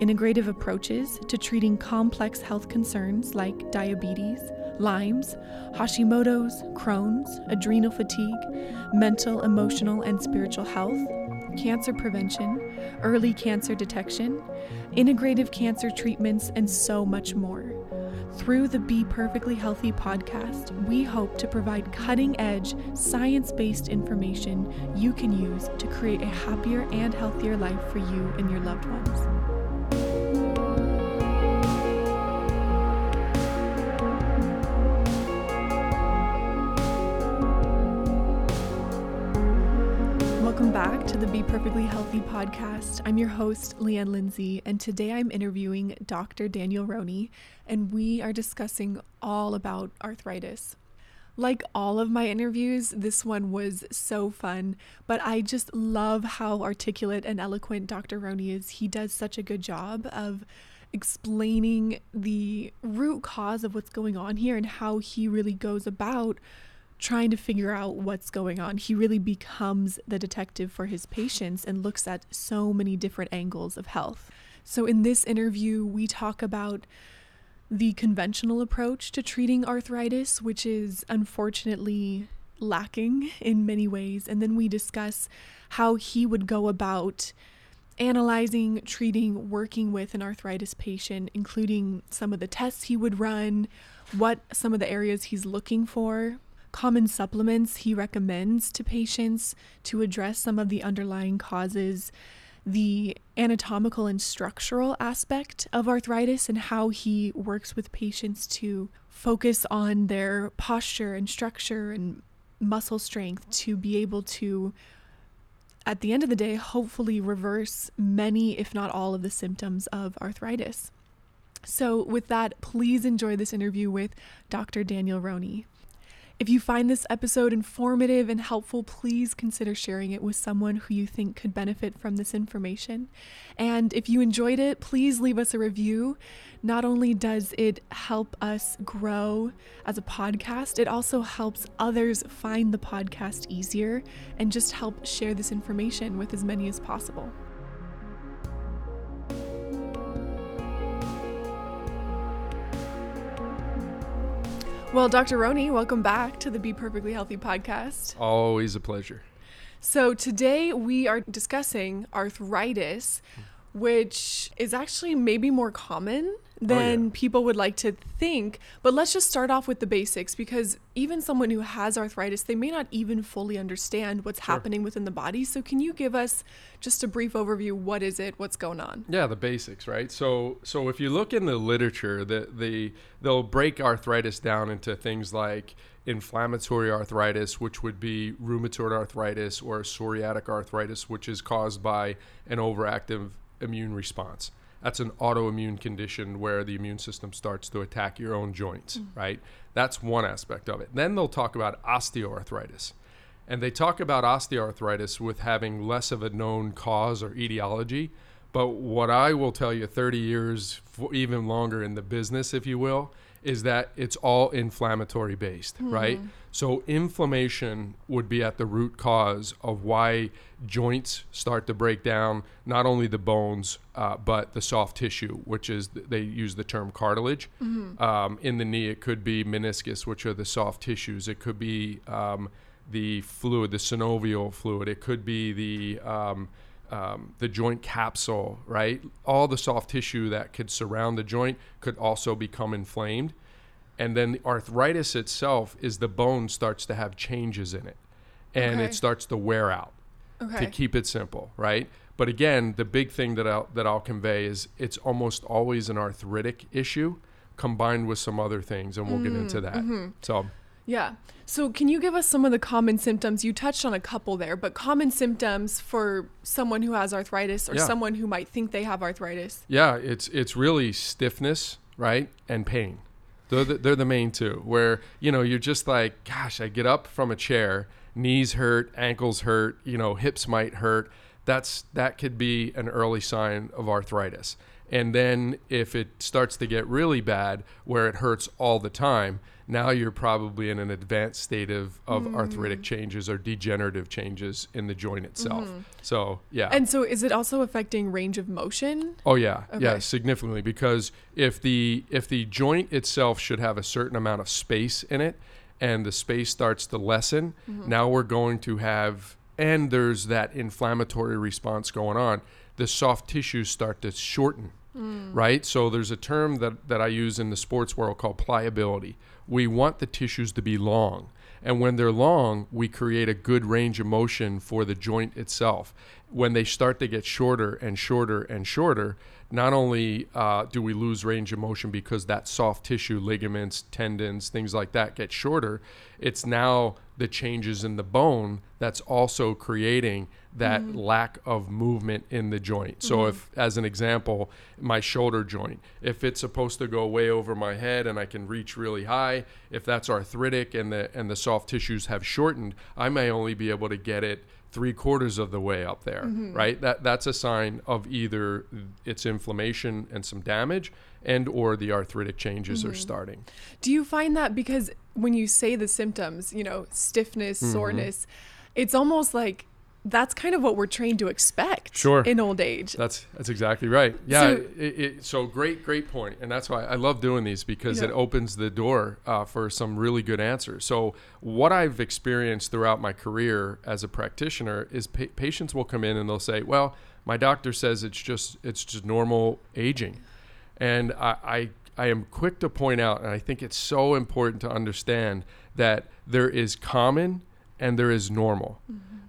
integrative approaches to treating complex health concerns like diabetes, Lyme's, Hashimoto's, Crohn's, adrenal fatigue, mental, emotional, and spiritual health, cancer prevention, early cancer detection, integrative cancer treatments, and so much more. Through the Be Perfectly Healthy podcast, we hope to provide cutting edge, science based information you can use to create a happier and healthier life for you and your loved ones. Welcome back to the Be Perfectly Healthy podcast. I'm your host, Leanne Lindsay, and today I'm interviewing Dr. Daniel Roney, and we are discussing all about arthritis. Like all of my interviews, this one was so fun, but I just love how articulate and eloquent Dr. Roney is. He does such a good job of explaining the root cause of what's going on here and how he really goes about trying to figure out what's going on. He really becomes the detective for his patients and looks at so many different angles of health. So, in this interview, we talk about the conventional approach to treating arthritis, which is unfortunately lacking in many ways. And then we discuss how he would go about analyzing, treating, working with an arthritis patient, including some of the tests he would run, what some of the areas he's looking for common supplements he recommends to patients to address some of the underlying causes, the anatomical and structural aspect of arthritis, and how he works with patients to focus on their posture and structure and muscle strength to be able to at the end of the day, hopefully reverse many, if not all, of the symptoms of arthritis. So, with that, please enjoy this interview with Dr. Daniel Roney. If you find this episode informative and helpful, please consider sharing it with someone who you think could benefit from this information. And if you enjoyed it, please leave us a review. Not only does it help us grow as a podcast, it also helps others find the podcast easier and just help share this information with as many as possible. Well, Dr. Roney, welcome back to the Be Perfectly Healthy podcast. Always a pleasure. So, today we are discussing arthritis, which is actually maybe more common than oh, yeah. people would like to think. But let's just start off with the basics because even someone who has arthritis, they may not even fully understand what's sure. happening within the body. So can you give us just a brief overview what is it, what's going on? Yeah, the basics, right? So so if you look in the literature, the the they'll break arthritis down into things like inflammatory arthritis, which would be rheumatoid arthritis or psoriatic arthritis, which is caused by an overactive immune response that's an autoimmune condition where the immune system starts to attack your own joints, mm-hmm. right? That's one aspect of it. Then they'll talk about osteoarthritis. And they talk about osteoarthritis with having less of a known cause or etiology. But what I will tell you 30 years, even longer in the business, if you will, is that it's all inflammatory based, mm-hmm. right? So inflammation would be at the root cause of why joints start to break down, not only the bones, uh, but the soft tissue, which is, they use the term cartilage. Mm-hmm. Um, in the knee, it could be meniscus, which are the soft tissues. It could be um, the fluid, the synovial fluid. It could be the um, um, the joint capsule, right? All the soft tissue that could surround the joint could also become inflamed. And then the arthritis itself is the bone starts to have changes in it and okay. it starts to wear out. Okay. To keep it simple, right? But again, the big thing that I'll, that I'll convey is it's almost always an arthritic issue combined with some other things, and we'll mm, get into that. Mm-hmm. So, yeah. So, can you give us some of the common symptoms? You touched on a couple there, but common symptoms for someone who has arthritis or yeah. someone who might think they have arthritis. Yeah, it's it's really stiffness right? And pain. They're the, they're the main two. Where you know you're just like, gosh, I get up from a chair, knees hurt, ankles hurt, you know, hips might hurt. That's that could be an early sign of arthritis. And then if it starts to get really bad, where it hurts all the time, now you're probably in an advanced state of, of Mm. arthritic changes or degenerative changes in the joint itself. So yeah. Mm-hmm. And so is it also affecting range of motion? Oh yeah, yeah, significantly because if the if the joint itself should have a certain amount of space in it, and the space starts to lessen, Mm-hmm. now we're going to have and there's that inflammatory response going on. The soft tissues start to shorten, Mm. right? So there's a term that that I use in the sports world called pliability. We want the tissues to be long. And when they're long, we create a good range of motion for the joint itself. When they start to get shorter and shorter and shorter, not only uh, do we lose range of motion because that soft tissue, ligaments, tendons, things like that get shorter, it's now the changes in the bone that's also creating that mm-hmm. lack of movement in the joint. So, mm-hmm. if, as an example, my shoulder joint, if it's supposed to go way over my head and I can reach really high, if that's arthritic and the and the soft tissues have shortened, I may only be able to get it three quarters of the way up there, mm-hmm. right? That that's a sign of either it's inflammation and some damage, and or the arthritic changes are starting. Do you find that because when you say the symptoms, you know, stiffness, Mm-hmm. soreness, it's almost like that's kind of what we're trained to expect Sure. in old age. That's that's exactly right. Yeah. So- it, it, so great, great point, and that's why I love doing these because it opens the door uh, for some really good answers. So what I've experienced throughout my career as a practitioner is pa- patients will come in and they'll say, "Well, my doctor says it's just it's just normal aging," and I. I I am quick to point out, and I think it's so important to understand that there is common and there is normal.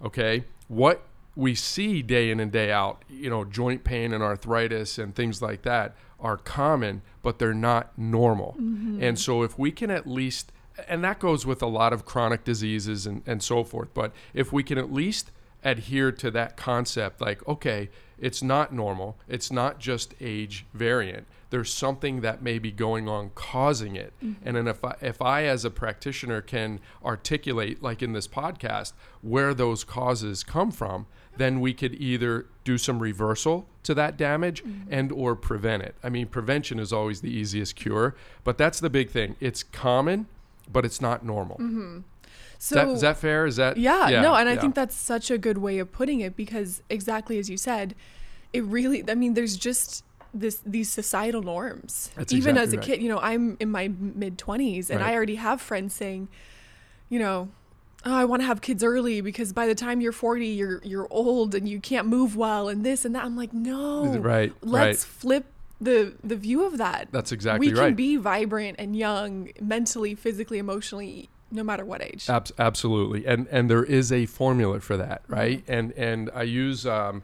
Okay? What we see day in and day out, you know, joint pain and arthritis and things like that are common, but they're not normal. Mm-hmm. And so if we can at least, and that goes with a lot of chronic diseases and, and so forth, but if we can at least adhere to that concept, like, okay, it's not normal, it's not just age variant. There's something that may be going on causing it. Mm-hmm. And then if I, if I, as a practitioner, can articulate, like in this podcast, where those causes come from, then we could either do some reversal to that damage mm-hmm. and or prevent it. I mean, prevention is always the easiest cure, but that's the big thing. It's common, but it's not normal. so Is, that, is that fair? Is that Yeah, no, and I yeah. think that's such a good way of putting it because exactly as you said, it really I mean there's just this these societal norms. That's Even as a right. kid, you know, I'm in my mid 20s and Right. I already have friends saying, you know, oh, I want to have kids early because by the time you're 40, you're you're old and you can't move well and this and that. I'm like, no. Right, Let's right. flip the the view of that. That's exactly right. we can be vibrant and young mentally, physically, emotionally, no matter what age. Abs- absolutely, and and there is a formula for that, Mm-hmm. right? And and I use um,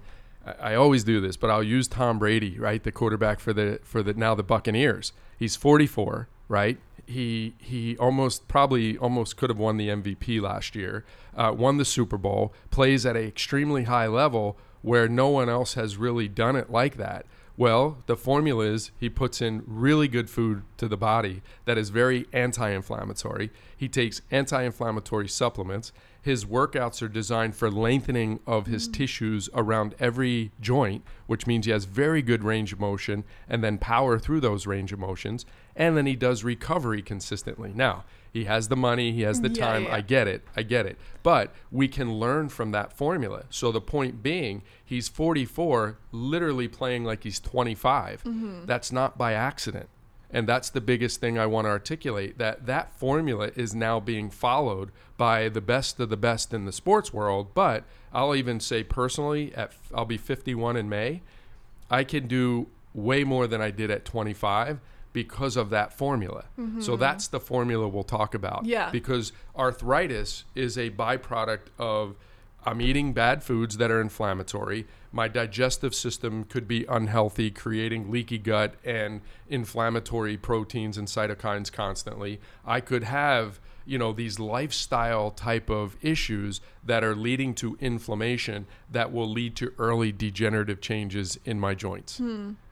I, always do this, but I'll use Tom Brady, right, the quarterback for the for the now the Buccaneers. He's 44, right? He he almost probably almost could have won the MVP last year. Uh, won the Super Bowl. Plays at an extremely high level where no one else has really done it like that. Well, the formula is he puts in really good food to the body that is very anti inflammatory. He takes anti inflammatory supplements. His workouts are designed for lengthening of his mm. tissues around every joint, which means he has very good range of motion and then power through those range of motions. And then he does recovery consistently. Now, he has the money, he has the Yeah, time. yeah. I get it. I get it. But we can learn from that formula. So the point being, he's 44, literally playing like he's 25. Mm-hmm. That's not by accident. And that's the biggest thing I want to articulate that that formula is now being followed by the best of the best in the sports world, but I'll even say personally at I'll be 51 in May. I can do way more than I did at 25 because of that formula. So mm-hmm. that's the formula we'll talk about. Yeah. Because arthritis is a byproduct of I'm eating bad foods that are inflammatory. My digestive system could be unhealthy, creating leaky gut and inflammatory proteins and cytokines constantly. I could have, you know, these lifestyle type of issues that are leading to inflammation that will lead to early degenerative changes in my joints.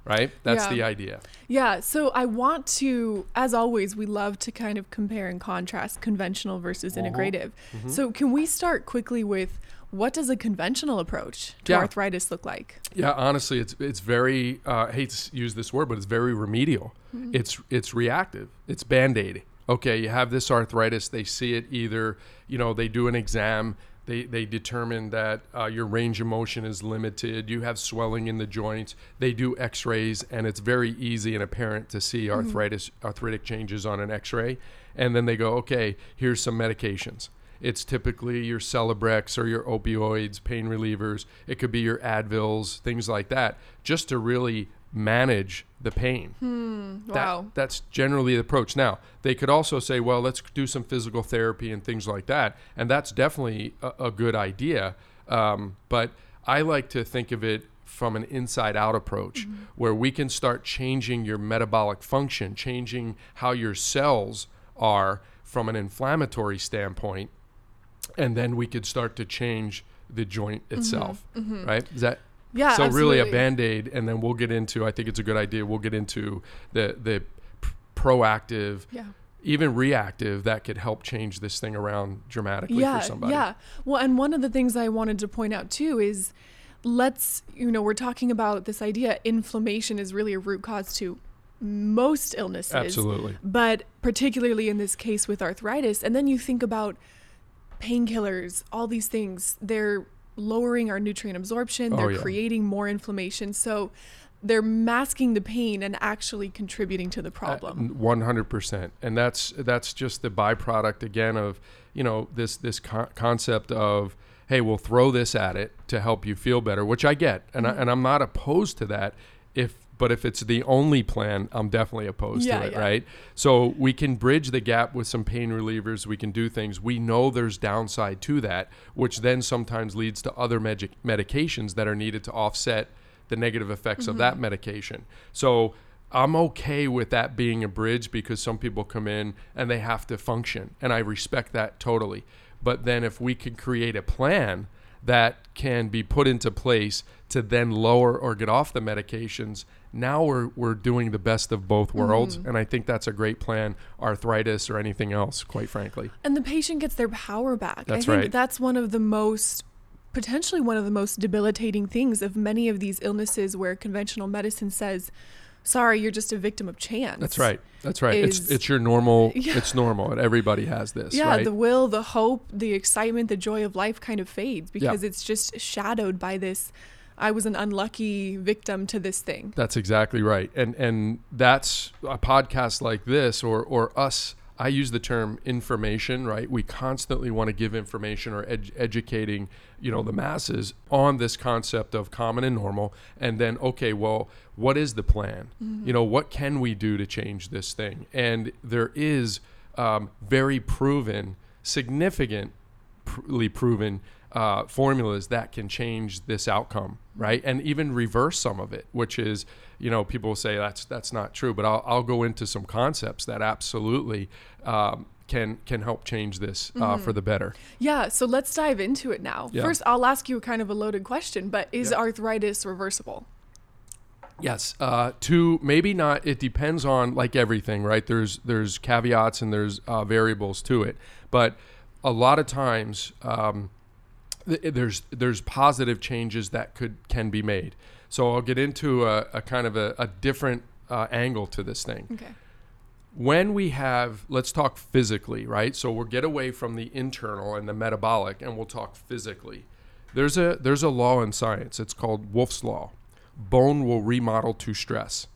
right? That's Yeah. the idea. Yeah, so I want to, as always, we love to kind of compare and contrast conventional versus Uh-huh. integrative. Mm-hmm. So, can we start quickly with what does a conventional approach to Yeah. arthritis look like? Yeah, honestly, it's it's very. Uh, I hate to use this word, but it's very remedial. It's it's reactive. It's band aid. Okay, you have this arthritis. They see it either. You know, they do an exam. They they determine that uh, your range of motion is limited. You have swelling in the joints. They do X-rays, and it's very easy and apparent to see arthritis arthritic changes on an X-ray. And then they go, okay, here's some medications. It's typically your Celebrex or your opioids, pain relievers. It could be your Advils, things like that, just to really manage the pain. That- Wow. that's generally the approach. Now, they could also say, well, let's do some physical therapy and things like that. And that's definitely a, a good idea. Um, but I like to think of it from an inside out approach where we can start changing your metabolic function, changing how your cells are from an inflammatory standpoint. And then we could start to change the joint mm-hmm. itself, mm-hmm. right? Is that Yeah, so really a band-aid and then we'll get into i think it's a good idea we'll get into the the proactive Yeah. even reactive that could help change this thing around dramatically yeah, for somebody Yeah. Well, and one of the things I wanted to point out too is let's, you know, we're talking about this idea inflammation is really a root cause to most illnesses. absolutely But particularly in this case with arthritis. And then you think about painkillers, all these things, they're lowering our nutrient absorption, Oh, they're yeah. creating more inflammation. So they're masking the pain and actually contributing to the Uh, problem. 100% and that's that's just the byproduct again of you know this this co- concept of hey we'll throw this at it to help you feel better which i get and, Mm-hmm. I, and i'm not opposed to that if but if it's the only plan i'm definitely opposed Yeah, to it yeah. right? So we can bridge the gap with some pain relievers. We can do things. We know there's downside to that which then sometimes leads to other magic medications that are needed to offset the negative effects of that mm-hmm. medication. So I'm okay with that being a bridge because some people come in and they have to function, and I respect that totally. But then if we can create a plan that can be put into place to then lower or get off the medications, now we're, we're doing the best of both mm-hmm. worlds. And I think that's a great plan, arthritis or anything else, quite frankly. And the patient gets their power back. That's I think right. that's one of the most potentially one of the most debilitating things of many of these illnesses where conventional medicine says, "Sorry, you're just a victim of chance." That's right. That's right. Is- it's it's your normal. Yeah. It's normal, and everybody has this. Yeah, right? the will, the hope, the excitement, the joy of life kind of fades because it's just shadowed by this I was an unlucky victim to this thing. That's exactly right. And and that's a podcast like this or or us I use the term information, right? We constantly want to give information or ed- educating, you know, the masses on this concept of common and normal and then okay, well, what is the plan? You know, what can we do to change this thing? And there is um, very proven, significantly proven uh, formulas that can change this outcome, right? And even reverse some of it, which is, you know, people will say that's that's not true, but I'll, I'll go into some concepts that absolutely um, can can help change this uh, for the better. Yeah, so let's dive into it now. Yeah. First, I'll ask you a kind of a loaded question, but is Yeah. arthritis reversible? Yes, uh, to maybe not. It depends on like everything, right? There's there's caveats and there's uh, variables to it, but a lot of times um, there's there's positive changes that could can be made. So I'll get into a, a kind of a, a different uh, angle to this thing. Okay. When we have, let's talk physically, right? So we'll get away from the internal and the metabolic, and we'll talk physically. There's a there's a law in science. It's called Wolff's law. Bone will remodel to stress.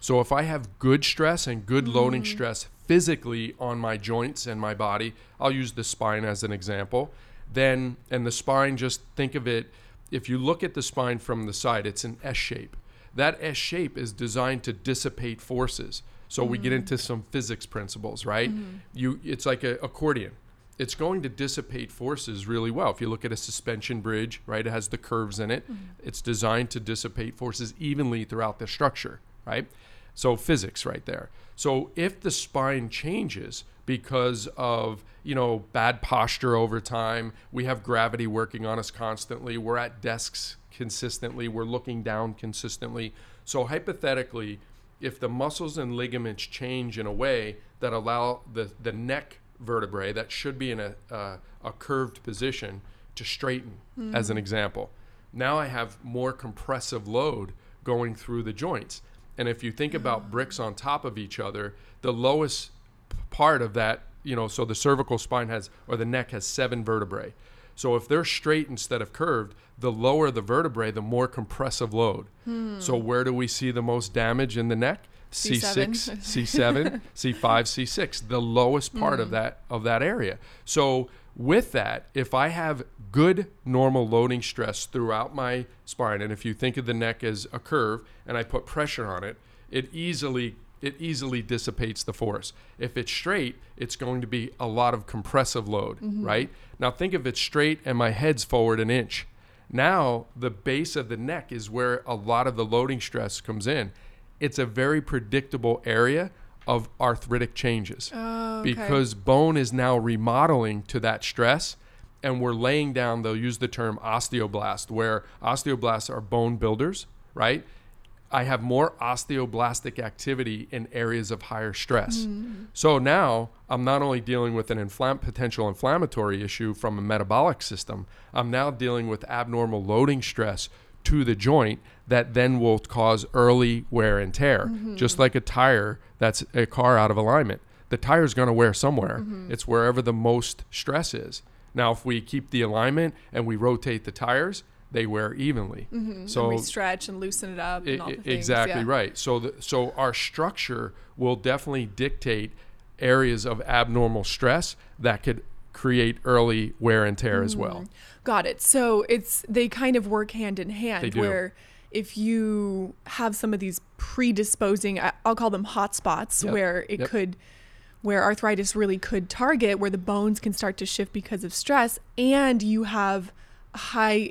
So if I have good stress and good loading stress physically on my joints and my body, I'll use the spine as an example. Then and the spine, just think of it. If you look at the spine from the side, it's an S shape. That S shape is designed to dissipate forces. So we get mm. into some physics principles, right? Mm-hmm. You, it's like an accordion. It's going to dissipate forces really well. If you look at a suspension bridge, right, it has the curves in it. Mm-hmm. It's designed to dissipate forces evenly throughout the structure, right? So physics right there. So if the spine changes because of, you know, bad posture over time, we have gravity working on us constantly, we're at desks consistently, we're looking down consistently. So hypothetically, if the muscles and ligaments change in a way that allow the, the neck vertebrae that should be in a, uh, a curved position to straighten, mm. as an example, now I have more compressive load going through the joints. And if you think about bricks on top of each other, the lowest part of that, you know, so the cervical spine has, or the neck has seven vertebrae. So if they're straight instead of curved, the lower the vertebrae, the more compressive load. Hmm. So where do we see the most damage in the neck? C6, C7, C5, C6, the lowest part mm. of hmm. that of that area. So with that, if I have good normal loading stress throughout my spine, and if you think of the neck as a curve and I put pressure on it, it easily it easily dissipates the force. If it's straight, it's going to be a lot of compressive load, mm-hmm. right? Now think if it's straight and my head's forward an inch. Now the base of the neck is where a lot of the loading stress comes in. It's a very predictable area of arthritic changes oh, okay. because bone is now remodeling to that stress and we're laying down they'll use the term osteoblast where osteoblasts are bone builders right I have more osteoblastic activity in areas of higher stress. Mm. So now I'm not only dealing with an inflam- potential inflammatory issue from a metabolic system, I'm now dealing with abnormal loading stress to the joint that then will cause early wear and tear, mm-hmm. just like a tire that's a car out of alignment. The tire is going to wear somewhere. Mm-hmm. It's wherever the most stress is. Now, if we keep the alignment and we rotate the tires, they wear evenly. Mm-hmm. So and we stretch and loosen it up. And it, exactly yeah. right. So the, so our structure will definitely dictate areas of abnormal stress that could create early wear and tear mm-hmm. as well. Got it. So it's they kind of work hand in hand They do. where if you have some of these predisposing I'll call them hot spots yep. where it yep. could where arthritis really could target where the bones can start to shift because of stress and you have high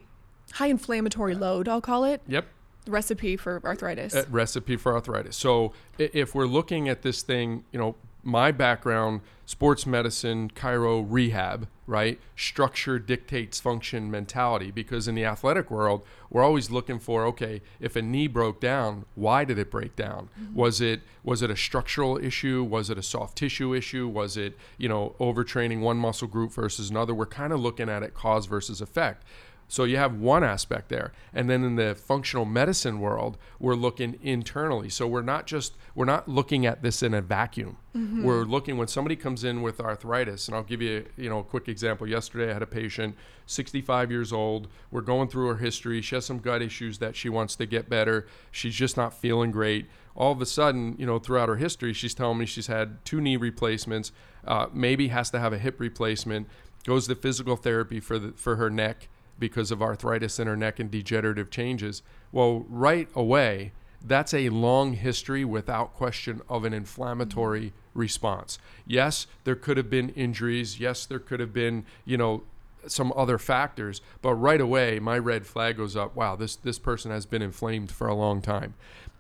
high inflammatory load, I'll call it. Yep. Recipe for arthritis. Uh, recipe for arthritis. So if we're looking at this thing, you know, my background, sports medicine, chiro, rehab, right? Structure dictates function mentality because in the athletic world, we're always looking for okay, if a knee broke down, why did it break down? Mm-hmm. Was it was it a structural issue? Was it a soft tissue issue? Was it, you know, overtraining one muscle group versus another? We're kind of looking at it cause versus effect. So you have one aspect there. And then in the functional medicine world, we're looking internally. So we're not just we're not looking at this in a vacuum. Mm-hmm. We're looking when somebody comes in with arthritis, and I'll give you, you know, a quick example. Yesterday I had a patient, 65 years old. We're going through her history. She has some gut issues that she wants to get better. She's just not feeling great. All of a sudden, you know, throughout her history, she's telling me she's had two knee replacements, uh, maybe has to have a hip replacement, goes to physical therapy for the for her neck because of arthritis in her neck and degenerative changes. Well, right away, that's a long history without question of an inflammatory mm-hmm. response. Yes, there could have been injuries. Yes, there could have been, you know, some other factors, but right away my red flag goes up. Wow, this this person has been inflamed for a long time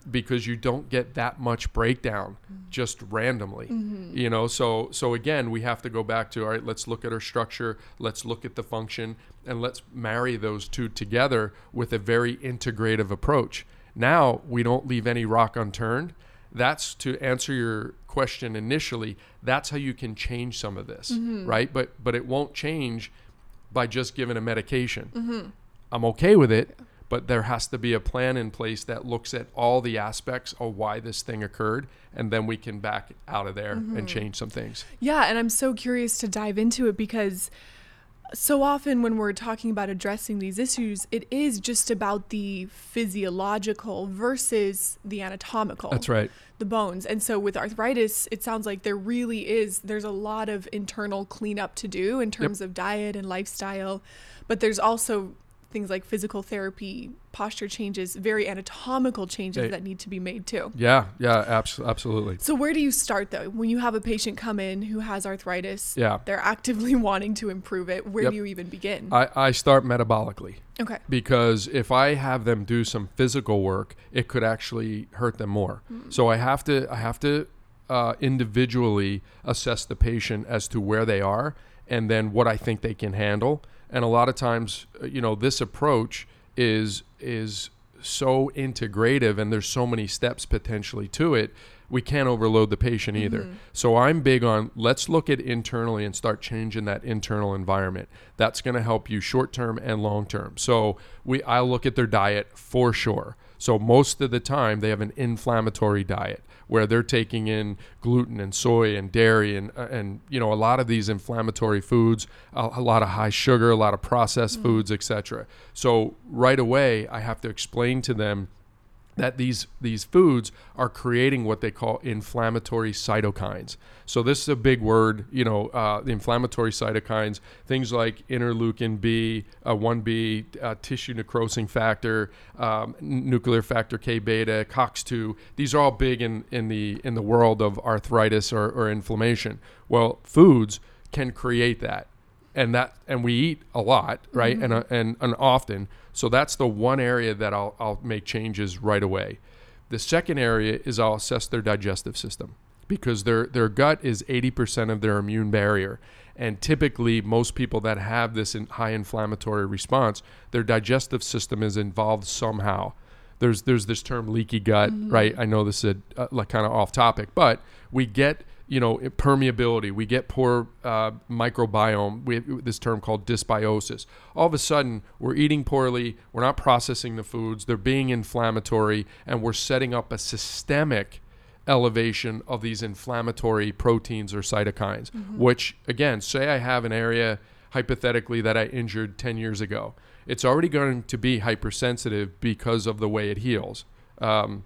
because you don't get that much breakdown mm-hmm. just randomly mm-hmm. you know so so again we have to go back to all right let's look at our structure let's look at the function and let's marry those two together with a very integrative approach now we don't leave any rock unturned that's to answer your question initially that's how you can change some of this mm-hmm. right but but it won't change by just giving a medication mm-hmm. i'm okay with it but there has to be a plan in place that looks at all the aspects of why this thing occurred and then we can back out of there mm-hmm. and change some things yeah and i'm so curious to dive into it because so often when we're talking about addressing these issues it is just about the physiological versus the anatomical that's right the bones and so with arthritis it sounds like there really is there's a lot of internal cleanup to do in terms yep. of diet and lifestyle but there's also things like physical therapy, posture changes, very anatomical changes that need to be made too. Yeah, yeah, abs- absolutely. So where do you start though? When you have a patient come in who has arthritis, yeah. they're actively wanting to improve it. Where yep. do you even begin? I, I start metabolically. Okay. Because if I have them do some physical work, it could actually hurt them more. Mm. So I have to I have to uh, individually assess the patient as to where they are and then what I think they can handle and a lot of times uh, you know this approach is is so integrative and there's so many steps potentially to it we can't overload the patient either. Mm-hmm. So I'm big on let's look at internally and start changing that internal environment. That's going to help you short term and long term. So we I look at their diet for sure. So most of the time they have an inflammatory diet where they're taking in gluten and soy and dairy and uh, and you know a lot of these inflammatory foods, a, a lot of high sugar, a lot of processed Mm. foods, etc. So right away I have to explain to them that these these foods are creating what they call inflammatory cytokines. So this is a big word, you know, uh, the inflammatory cytokines, things like interleukin B, uh, 1B, uh, tissue necrosing factor, um, nuclear factor K beta, COX2. These are all big in, in the in the world of arthritis or, or inflammation. Well, foods can create that and that and we eat a lot right? And, uh, and and often. So that's the one area that I'll, I'll make changes right away. The second area is i'll assess their digestive system because their their gut is 80% of their immune barrier. And typically most people that have this in high inflammatory response their digestive system is involved somehow. There's there's this term leaky gut right? I know this is a, uh, like kind of off topic but we get you know permeability. We get poor uh, microbiome we have this term called dysbiosis. All of a sudden we're eating poorly we're not processing the foods they're being inflammatory and we're setting up a systemic elevation of these inflammatory proteins or cytokines which again say i have an area hypothetically that i injured 10 years ago. It's already going to be hypersensitive because of the way it heals. Um,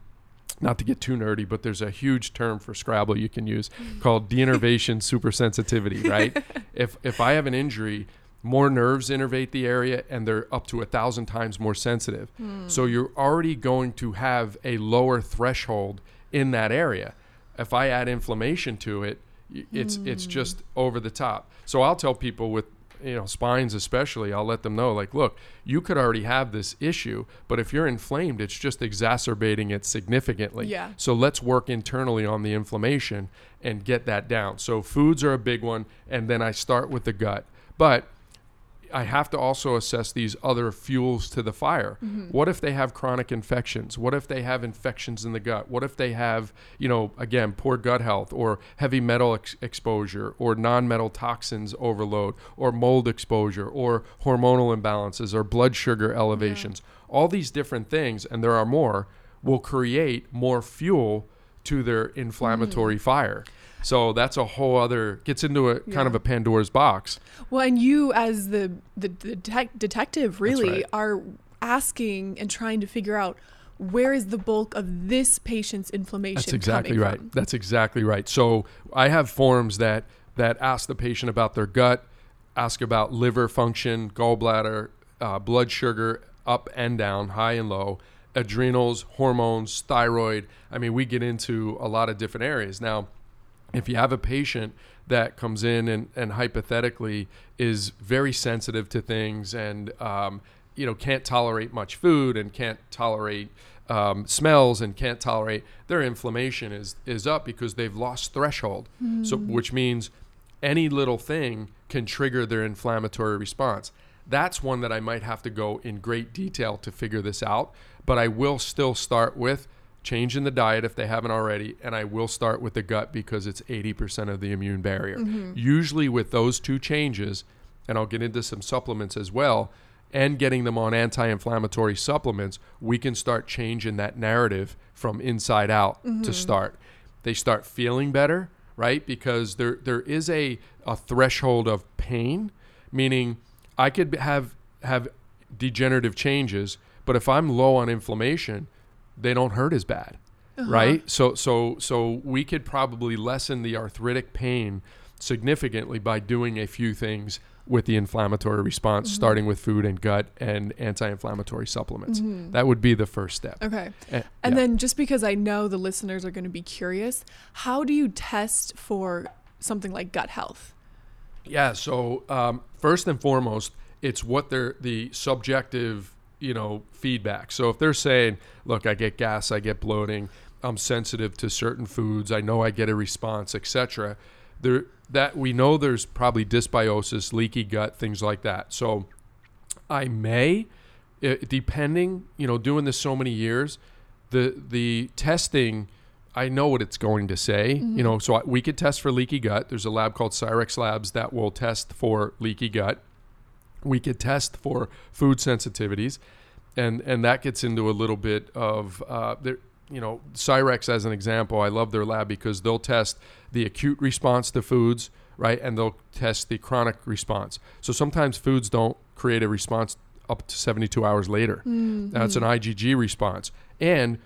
not to get too nerdy, but there's a huge term for Scrabble you can use called deinnervation supersensitivity, right? if if I have an injury, more nerves innervate the area and they're up to a thousand times more sensitive. Hmm. So you're already going to have a lower threshold in that area. If I add inflammation to it, it's it's hmm. just over the top. So I'll tell people with you know spines especially i'll let them know like look you could already have this issue but if you're inflamed it's just exacerbating it significantly. Yeah. so let's work internally on the inflammation and get that down. So foods are a big one and then i start with the gut. But I have to also assess these other fuels to the fire. Mm-hmm. What if they have chronic infections? What if they have infections in the gut? What if they have, you know, again, poor gut health or heavy metal ex- exposure or non metal toxins overload or mold exposure or hormonal imbalances or blood sugar elevations? All these different things, and there are more, will create more fuel to their inflammatory mm. fire. So that's a whole other gets into a kind of a Pandora's box. Well, and you as the the, the detec- detective really right. are asking and trying to figure out where is the bulk of this patient's inflammation That's exactly right. from? That's exactly right. So I have forms that that ask the patient about their gut, ask about liver function, gallbladder, uh, blood sugar up and down, high and low, adrenals, hormones, thyroid. I mean, we get into a lot of different areas. Now, if you have a patient that comes in and, and hypothetically is very sensitive to things and um, you know can't tolerate much food and can't tolerate um, smells and can't tolerate their inflammation is is up because they've lost threshold. So which means any little thing can trigger their inflammatory response. That's one that I might have to go in great detail to figure this out but I will still start with change in the diet if they haven't already and i will start with the gut because it's 80% of the immune barrier. Mm-hmm. Usually with those two changes and i'll get into some supplements as well and getting them on anti-inflammatory supplements we can start changing that narrative from inside out to mm-hmm. start. They start feeling better right? Because there there is a, a threshold of pain meaning i could have have degenerative changes but if i'm low on inflammation they don't hurt as bad right so so so we could probably lessen the arthritic pain significantly by doing a few things with the inflammatory response starting with food and gut and anti-inflammatory supplements that would be the first step Okay. Eh, And yeah. then just because I know the listeners are going to be curious, how do you test for something like gut health? Yeah. So um, first and foremost, it's what they're the subjective, you know, feedback. So if they're saying, "Look, I get gas, I get bloating, I'm sensitive to certain foods, I know I get a response, etc." There, that we know there's probably dysbiosis, leaky gut, things like that. So I may it, depending, you know, doing this so many years, the the testing, I know what it's going to say. Mm-hmm. You know, so I, we could test for leaky gut. There's a lab called Cyrex Labs that will test for leaky gut. We could test for food sensitivities, and and that gets into a little bit of uh, there. You know, Cyrex as an example, I love their lab because they'll test the acute response to foods, right, and they'll test the chronic response. So sometimes foods don't create a response up to 72 hours later. Mm-hmm. That's an IgG response. And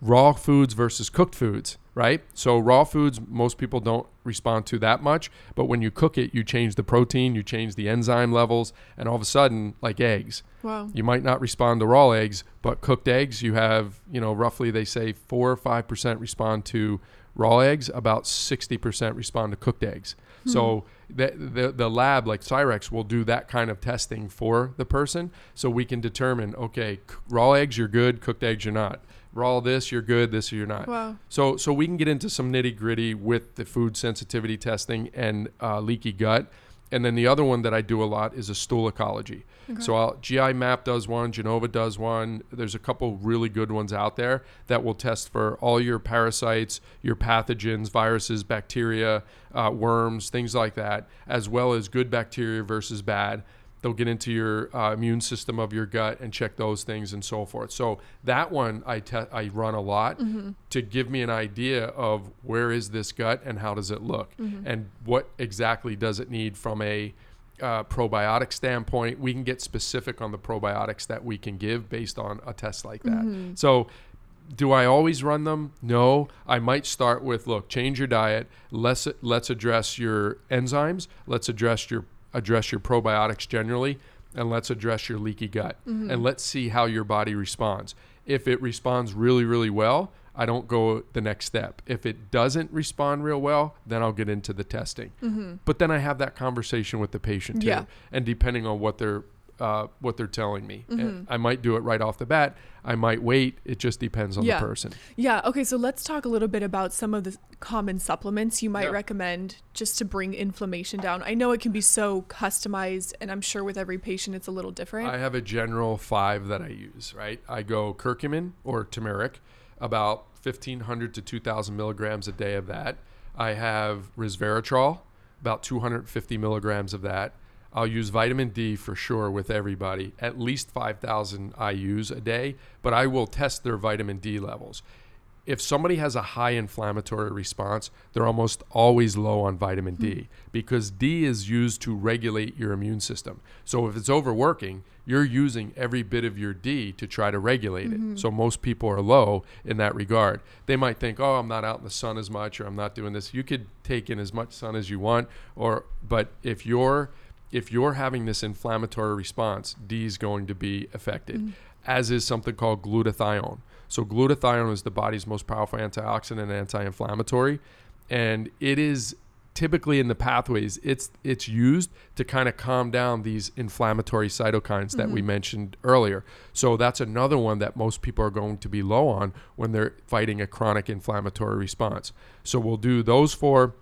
raw foods versus cooked foods, right? So raw foods most people don't respond to that much, but when you cook it, you change the protein, you change the enzyme levels, and all of a sudden, like eggs, Wow. you might not respond to raw eggs, but cooked eggs, you have, you know, roughly they say 4 or 5% respond to raw eggs, about 60% respond to cooked eggs. Hmm. So the, the the lab like Cyrex will do that kind of testing for the person so we can determine okay, c- raw eggs you're good, cooked eggs you're not. Raw this you're good, this you're not. Wow. So so we can get into some nitty gritty with the food sensitivity testing and uh, leaky gut. And then the other one that I do a lot is a stool ecology. So I'll, GI Map does one, Genova does one. There's a couple really good ones out there that will test for all your parasites, your pathogens, viruses, bacteria, uh, worms, things like that, as well as good bacteria versus bad. They'll get into your uh, immune system of your gut and check those things and so forth. So that one I te- I run a lot to give me an idea of where is this gut and how does it look and what exactly does it need from a uh, probiotic standpoint. We can get specific on the probiotics that we can give based on a test like that. So do I always run them? No. I might start with look, change your diet. Let's let's address your enzymes. Let's address your address your probiotics generally, and let's address your leaky gut. Mm-hmm. And let's see how your body responds. If it responds really really well, I don't go the next step. If it doesn't respond real well, then I'll get into the testing. Mm-hmm. But then I have that conversation with the patient too, Yeah. and depending on what they're uh, what they're telling me, And I might do it right off the bat. I might wait. It just depends on Yeah. the person. Yeah. Okay. So let's talk a little bit about some of the common supplements you might Yeah. recommend just to bring inflammation down. I know it can be so customized, and I'm sure with every patient it's a little different. I have a general five that I use. Right, I go curcumin or turmeric, about 1500 to 2000 milligrams a day of that. I have resveratrol, about 250 milligrams of that. I'll use vitamin D for sure with everybody, at least 5,000 IUs a day, but I will test their vitamin D levels. If somebody has a high inflammatory response, they're almost always low on vitamin D hmm. because D is used to regulate your immune system. So if it's overworking, you're using every bit of your D to try to regulate it. Mm-hmm. So most people are low in that regard. They might think, "Oh, I'm not out in the sun as much or I'm not doing this." You could take in as much sun as you want or but if you're if you're having this inflammatory response, D is going to be affected, mm-hmm. as is something called glutathione. So, glutathione is the body's most powerful antioxidant and anti inflammatory. And it is typically in the pathways, it's, it's used to kind of calm down these inflammatory cytokines that we mm-hmm. mentioned earlier. So, that's another one that most people are going to be low on when they're fighting a chronic inflammatory response. So, we'll do those four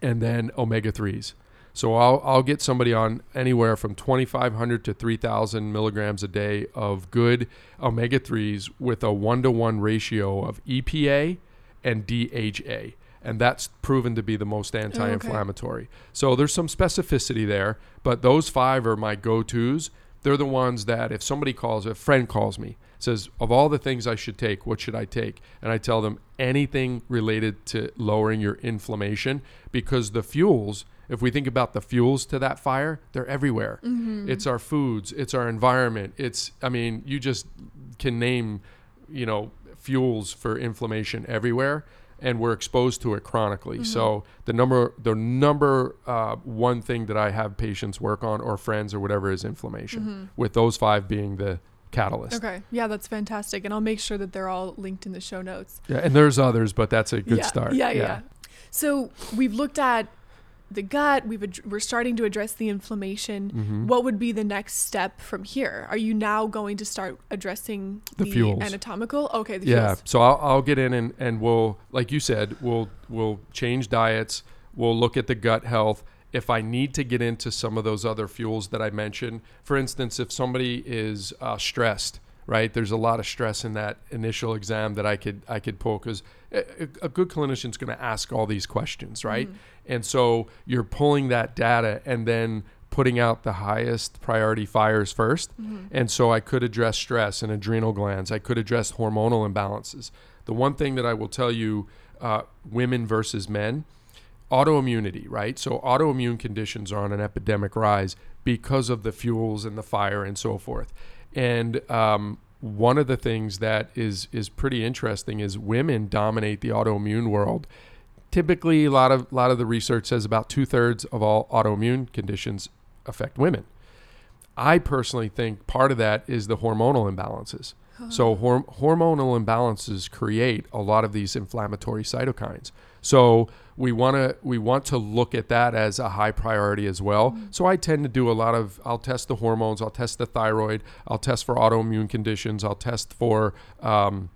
and then omega 3s. So I'll, I'll get somebody on anywhere from 2,500 to 3,000 milligrams a day of good omega 3s with a one to one ratio of EPA and DHA. And that's proven to be the most anti inflammatory. So there's some specificity there, but those five are my go tos. They're the ones that if somebody calls, a friend calls me, says, Of all the things I should take, what should I take? And I tell them anything related to lowering your inflammation because the fuels, if we think about the fuels to that fire, they're everywhere. Mm-hmm. It's our foods, it's our environment. It's, I mean, you just can name, you know, fuels for inflammation everywhere. And we're exposed to it chronically. Mm-hmm. So the number, the number uh, one thing that I have patients work on, or friends, or whatever, is inflammation. Mm-hmm. With those five being the catalyst. okay. Yeah, that's fantastic, and I'll make sure that they're all linked in the show notes. Yeah, and there's others, but that's a good yeah, start. Yeah, yeah, So we've looked at the gut. We've ad- we're starting to address the inflammation. Mm-hmm. What would be the next step from here? Are you now going to start addressing The fuels. anatomical? Okay, the Yeah. fuels. So I'll, I'll get in and, and we'll, like you said, we'll we'll change diets. We'll look at the gut health. if I need to get into some of those other fuels that I mentioned, for instance, if somebody is uh, stressed, right? There's a lot of stress in that initial exam that I could I could pull because a, a, good clinician is going to ask all these questions, right? Mm-hmm. And so you're pulling that data and then putting out the highest priority fires 1st mm-hmm. And so I could address stress and adrenal glands. I could address hormonal imbalances. The one thing that I will tell you, uh, women versus men, autoimmunity, right? So autoimmune conditions are on an epidemic rise because of the fuels and the fire and so forth. And um, one of the things that is is pretty interesting is women dominate the autoimmune world. Typically, a lot of a lot of the research says about two thirds of all autoimmune conditions affect women. I personally think part of that is the hormonal imbalances. So hor- hormonal imbalances create a lot of these inflammatory cytokines. So we want to we want to look at that as a high priority as well. Mm-hmm. So I tend to do a lot of I'll test the hormones, I'll test the thyroid, I'll test for autoimmune conditions, I'll test for um,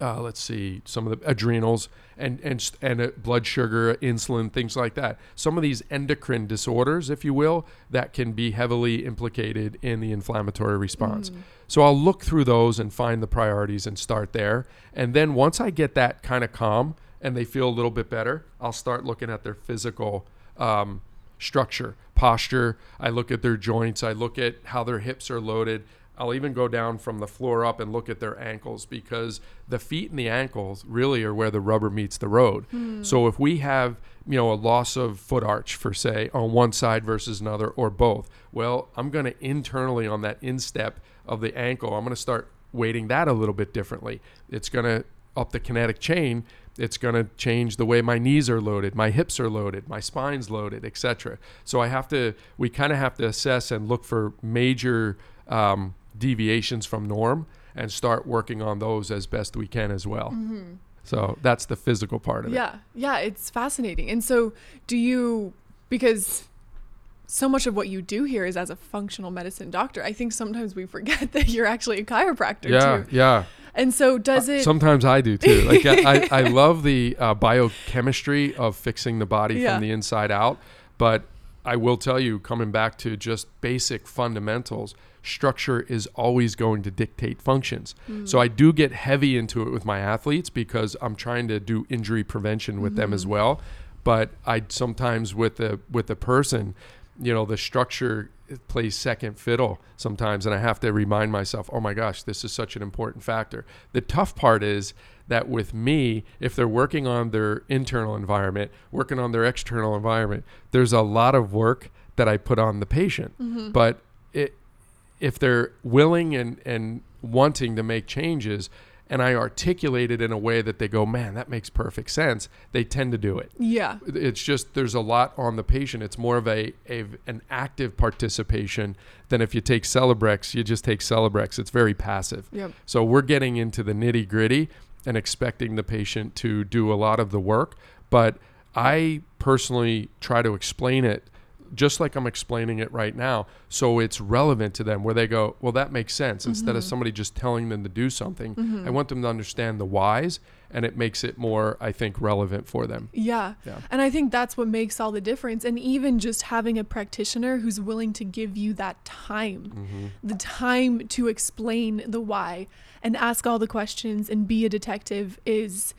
uh, let's see some of the adrenals and and and uh, blood sugar, insulin, things like that. Some of these endocrine disorders, if you will, that can be heavily implicated in the inflammatory response. Mm. So I'll look through those and find the priorities and start there. And then once I get that kind of calm and they feel a little bit better, I'll start looking at their physical um, structure, posture. I look at their joints. I look at how their hips are loaded. I'll even go down from the floor up and look at their ankles because the feet and the ankles really are where the rubber meets the road. Hmm. So if we have, you know, a loss of foot arch for say on one side versus another or both, well, I'm going to internally on that instep of the ankle, I'm going to start weighting that a little bit differently. It's going to up the kinetic chain it's going to change the way my knees are loaded my hips are loaded my spine's loaded etc so i have to we kind of have to assess and look for major um, deviations from norm and start working on those as best we can as well. Mm-hmm. So that's the physical part of yeah. it. Yeah. Yeah. It's fascinating. And so, do you, because so much of what you do here is as a functional medicine doctor, I think sometimes we forget that you're actually a chiropractor yeah, too. Yeah. And so, does uh, it? Sometimes I do too. Like I, I love the uh, biochemistry of fixing the body yeah. from the inside out, but I will tell you, coming back to just basic fundamentals, structure is always going to dictate functions. Mm. So I do get heavy into it with my athletes because I'm trying to do injury prevention with mm-hmm. them as mm-hmm. well. But I sometimes with the with the person, you know, the structure plays second fiddle sometimes and I have to remind myself, "Oh my gosh, this is such an important factor." The tough part is that with me, if they're working on their internal environment, working on their external environment, there's a lot of work that I put on the patient. Mm-hmm. But it if they're willing and, and wanting to make changes and I articulate it in a way that they go, man, that makes perfect sense, they tend to do it. Yeah. It's just there's a lot on the patient. It's more of a, a an active participation than if you take Celebrex, you just take Celebrex. It's very passive. Yep. So we're getting into the nitty gritty and expecting the patient to do a lot of the work. But I personally try to explain it just like I'm explaining it right now. So it's relevant to them where they go, well, that makes sense. Mm-hmm. Instead of mm-hmm. somebody just telling them to do something, mm-hmm. I want them to understand the whys and it makes it more, I think, relevant for them. Yeah. yeah. And I think that's what makes all the difference. And even just having a practitioner who's willing to give you that time, mm-hmm. the time to explain the why and ask all the questions and be a detective is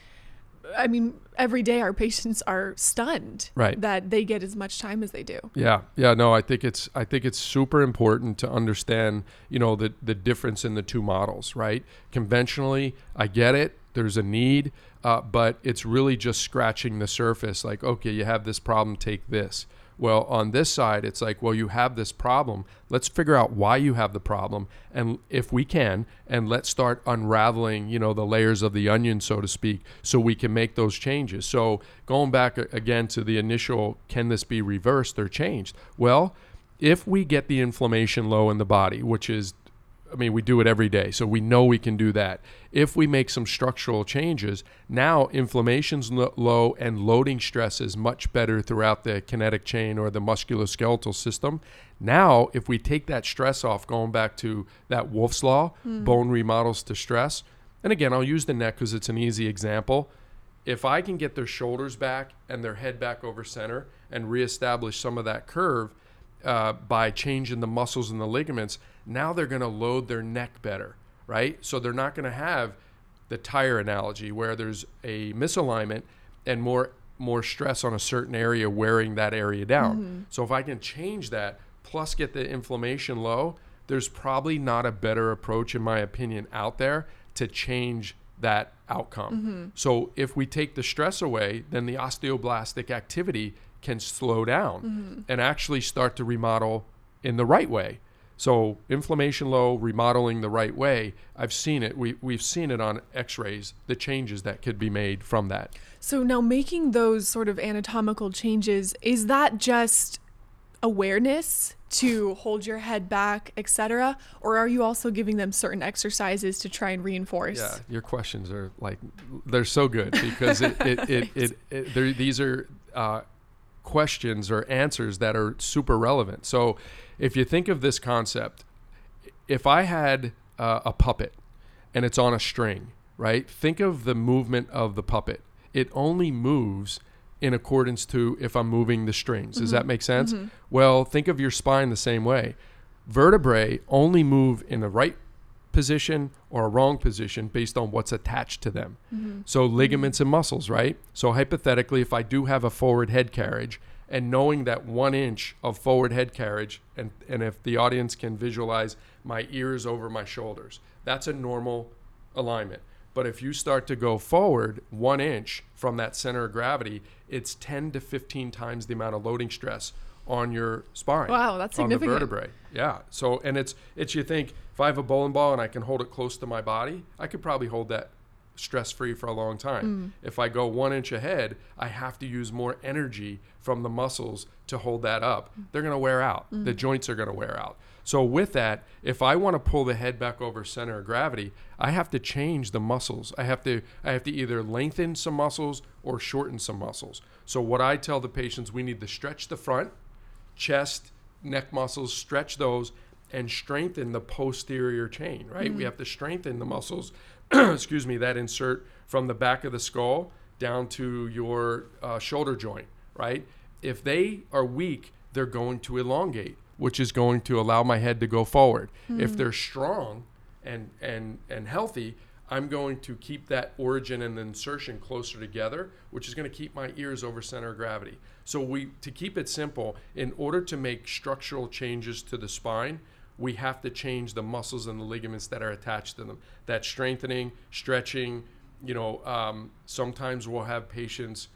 I mean, every day our patients are stunned right. that they get as much time as they do. Yeah, yeah. No, I think it's I think it's super important to understand, you know, the the difference in the two models. Right? Conventionally, I get it. There's a need, uh, but it's really just scratching the surface. Like, okay, you have this problem, take this. Well, on this side, it's like, well, you have this problem. Let's figure out why you have the problem, and if we can, and let's start unraveling, you know, the layers of the onion, so to speak, so we can make those changes. So going back again to the initial, can this be reversed or changed? Well, if we get the inflammation low in the body, which is I mean, we do it every day, so we know we can do that. If we make some structural changes, now inflammation's low and loading stress is much better throughout the kinetic chain or the musculoskeletal system. Now, if we take that stress off, going back to that Wolff's Law, mm. bone remodels to stress, and again, I'll use the neck because it's an easy example. if I can get their shoulders back and their head back over center and reestablish some of that curve uh, by changing the muscles and the ligaments, now they're going to load their neck better, right? So they're not going to have the tire analogy where there's a misalignment and more more stress on a certain area wearing that area down. Mm-hmm. So if I can change that plus get the inflammation low, there's probably not a better approach in my opinion out there to change that outcome. Mm-hmm. So if we take the stress away, then the osteoblastic activity can slow down Mm-hmm. and actually start to remodel in the right way. So inflammation low, remodeling the right way. I've seen it. We we've seen it on X-rays. The changes that could be made from that. So now making those sort of anatomical changes, is that just awareness to hold your head back, etc., or are you also giving them certain exercises to try and reinforce? Yeah, your questions are like they're so good because it it it, it, it these are uh, questions or answers that are super relevant. So if you think of this concept, if I had uh, a puppet and it's on a string, right? Think of the movement of the puppet. It only moves in accordance to if I'm moving the strings. Does that mm-hmm. make sense? Mm-hmm. Well, think of your spine the same way. Vertebrae only move in the right position or a wrong position based on what's attached to them. Mm-hmm. So ligaments and muscles, right? So hypothetically, if I do have a forward head carriage and knowing that one inch of forward head carriage, and, and if the audience can visualize my ears over my shoulders, that's a normal alignment. But if you start to go forward one inch from that center of gravity, it's 10 to 15 times the amount of loading stress on your spine. Wow, that's on the significant. vertebrae. Yeah. So, and it's it's you think if I have a bowling ball and I can hold it close to my body, I could probably hold that stress free for a long time. Mm. If I go one inch ahead, I have to use more energy from the muscles to hold that up. Mm. They're going to wear out. Mm. The joints are going to wear out. So with that, if I want to pull the head back over center of gravity, I have to change the muscles. I have to I have to either lengthen some muscles or shorten some muscles. So what I tell the patients, we need to stretch the front, chest, neck muscles, stretch those and strengthen the posterior chain, right? We have to strengthen the muscles, excuse me, that insert from the back of the skull down to your uh, shoulder joint, right? If they are weak, they're going to elongate, which is going to allow my head to go forward. If they're strong and and and healthy, I'm going to keep that origin and insertion closer together, which is going to keep my ears over center of gravity. So we to keep it simple, in order to make structural changes to the spine, we have to change the muscles and the ligaments that are attached to them. That strengthening, stretching, you know, um, sometimes we'll have patients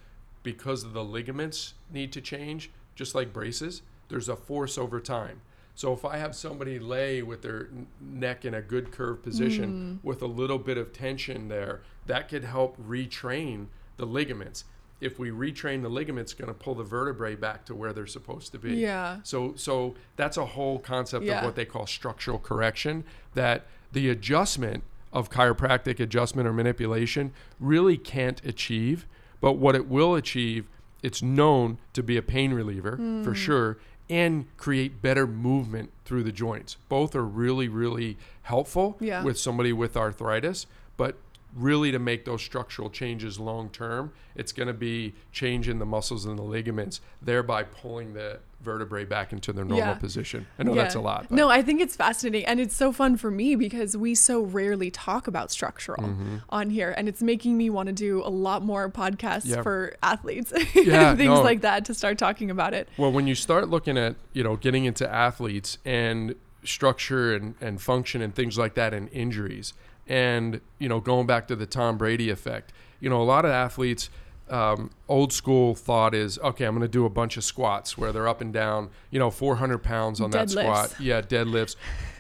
because of the ligaments need to change, just like braces. There's a force over time. So if I have somebody lay with their neck in a good curved position with a little bit of tension there, that could help retrain the ligaments. If we retrain the ligaments, going to pull the vertebrae back to where they're supposed to be. Yeah. So so that's a whole concept Yeah. of what they call structural correction that the adjustment of chiropractic adjustment or manipulation really can't achieve, but what it will achieve, it's known to be a pain reliever for hmm. sure and create better movement through the joints. Both are really really helpful Yeah. with somebody with arthritis, but really to make those structural changes long term, it's going to be changing the muscles and the ligaments, thereby pulling the vertebrae back into their normal Yeah. position. I know that's a lot. but- No, I think it's fascinating. And it's so fun for me because we so rarely talk about structural Mm-hmm. on here. And it's making me want to do a lot more podcasts Yeah. for athletes, Yeah, things no. like that to start talking about it. Well, when you start looking at, you know, getting into athletes and structure and, and function and things like that and injuries and, you know, going back to the Tom Brady effect, you know, a lot of athletes, um, old school thought is, okay, I'm going to do a bunch of squats where they're up and down, you know, 400 pounds on that Deadlifts. squat. Yeah, deadlifts.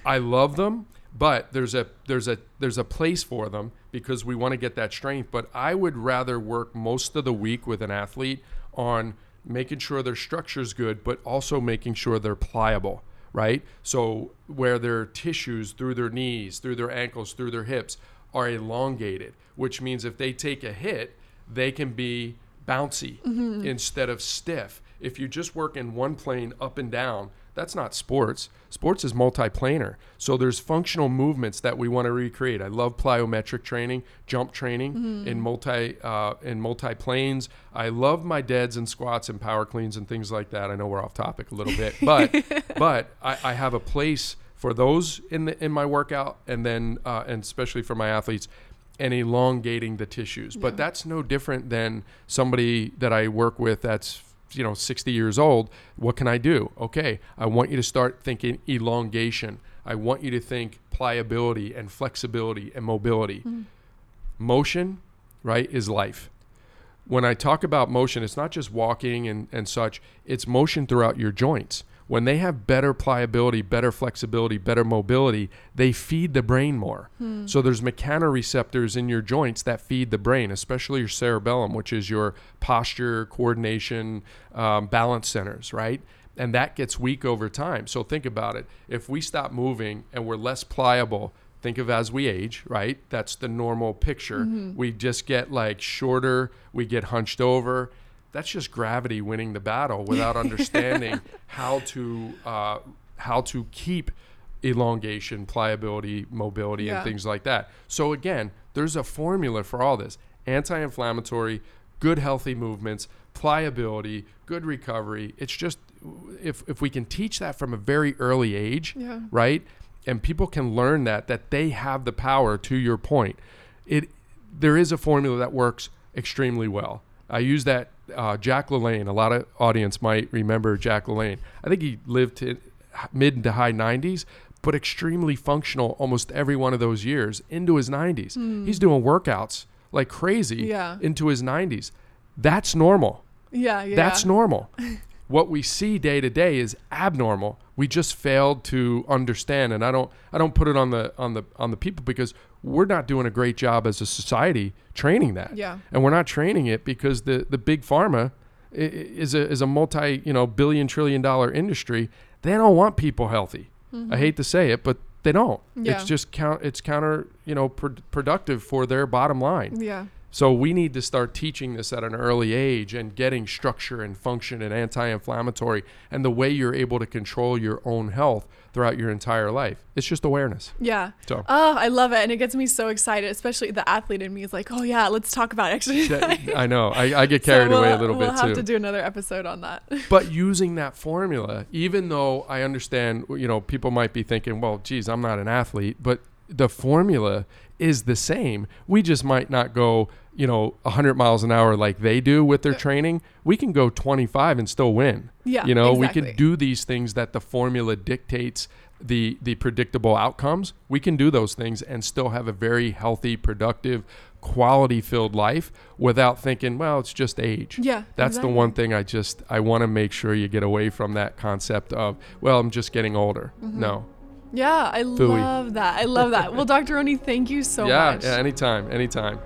I love them, but there's a there's a there's a place for them because we want to get that strength. But I would rather work most of the week with an athlete on making sure their structure is good, but also making sure they're pliable, right? So where their tissues through their knees, through their ankles, through their hips are elongated, which means if they take a hit, they can be bouncy mm-hmm. instead of stiff. If you just work in one plane up and down, That's not sports. Sports is multiplanar. So there's functional movements that we want to recreate. I love plyometric training, jump training Mm-hmm. in multi uh, in multi planes. I love my deads and squats and power cleans and things like that. I know we're off topic a little bit, but but I, I have a place for those in the in my workout, and then uh, and especially for my athletes, and elongating the tissues. But that's no different than somebody that I work with that's you know 60 years old. What can I do? Okay, I want you to start thinking elongation. I want you to think pliability and flexibility and mobility. Hmm. Motion, right, is life when I talk about motion, it's not just walking and, and such, it's motion throughout your joints. When they have better pliability, better flexibility, better mobility, they feed the brain more. So there's mechanoreceptors in your joints that feed the brain, especially your cerebellum, which is your posture, coordination, um, balance centers, right? And that gets weak over time. So think about it. If we stop moving and we're less pliable, think of as we age, right? That's the normal picture. We just get like shorter, we get hunched over. That's just gravity winning the battle without understanding how to uh, how to keep elongation, pliability, mobility, Yeah. and things like that. So again, there's a formula for all this: anti-inflammatory, good healthy movements, pliability, good recovery. It's just if if we can teach that from a very early age, Yeah. right? And people can learn that that they have the power. To your point, it there is a formula that works extremely well. I use that uh, Jack LaLanne. A lot of audience might remember Jack LaLanne. I think he lived to mid to high 90s, but extremely functional almost every one of those years into his 90s. He's doing workouts like crazy Yeah. into his 90s. That's normal. Yeah, yeah. That's normal. what we see day to day is abnormal. We just failed to understand, and I don't I don't put it on the on the on the people because we're not doing a great job as a society training that. Yeah. And we're not training it because the the big pharma is a is a multi you know billion trillion dollar industry. They don't want people healthy. I hate to say it, but they don't. Mm-hmm. Yeah. It's just count. It's counter you know pr- productive for their bottom line. Yeah. So we need to start teaching this at an early age and getting structure and function and anti-inflammatory and the way you're able to control your own health throughout your entire life. It's just awareness. Yeah. So Oh, I love it. And it gets me so excited, especially the athlete in me is like, oh, yeah, let's talk about exercise. that- I know I, I get So carried away a we'll- little we'll bit have to do another episode on that. but using that formula, even though I understand, you know, people might be thinking, well, geez, I'm not an athlete, but the formula is the same. We just might not go, you know, 100 miles an hour like they do with their training. We can go 25 and still win. Yeah, You know, we can do these things that the formula dictates the the predictable outcomes. We can do those things and still have a very healthy, productive, quality filled life without thinking, well, it's just age. Yeah, That's the one thing I just I want to make sure you get away from that concept of, well, I'm just getting older. Mm-hmm. No. Yeah, I love that. I love that. Well, Dr. Oni, thank you so yeah, much. yeah, anytime, anytime.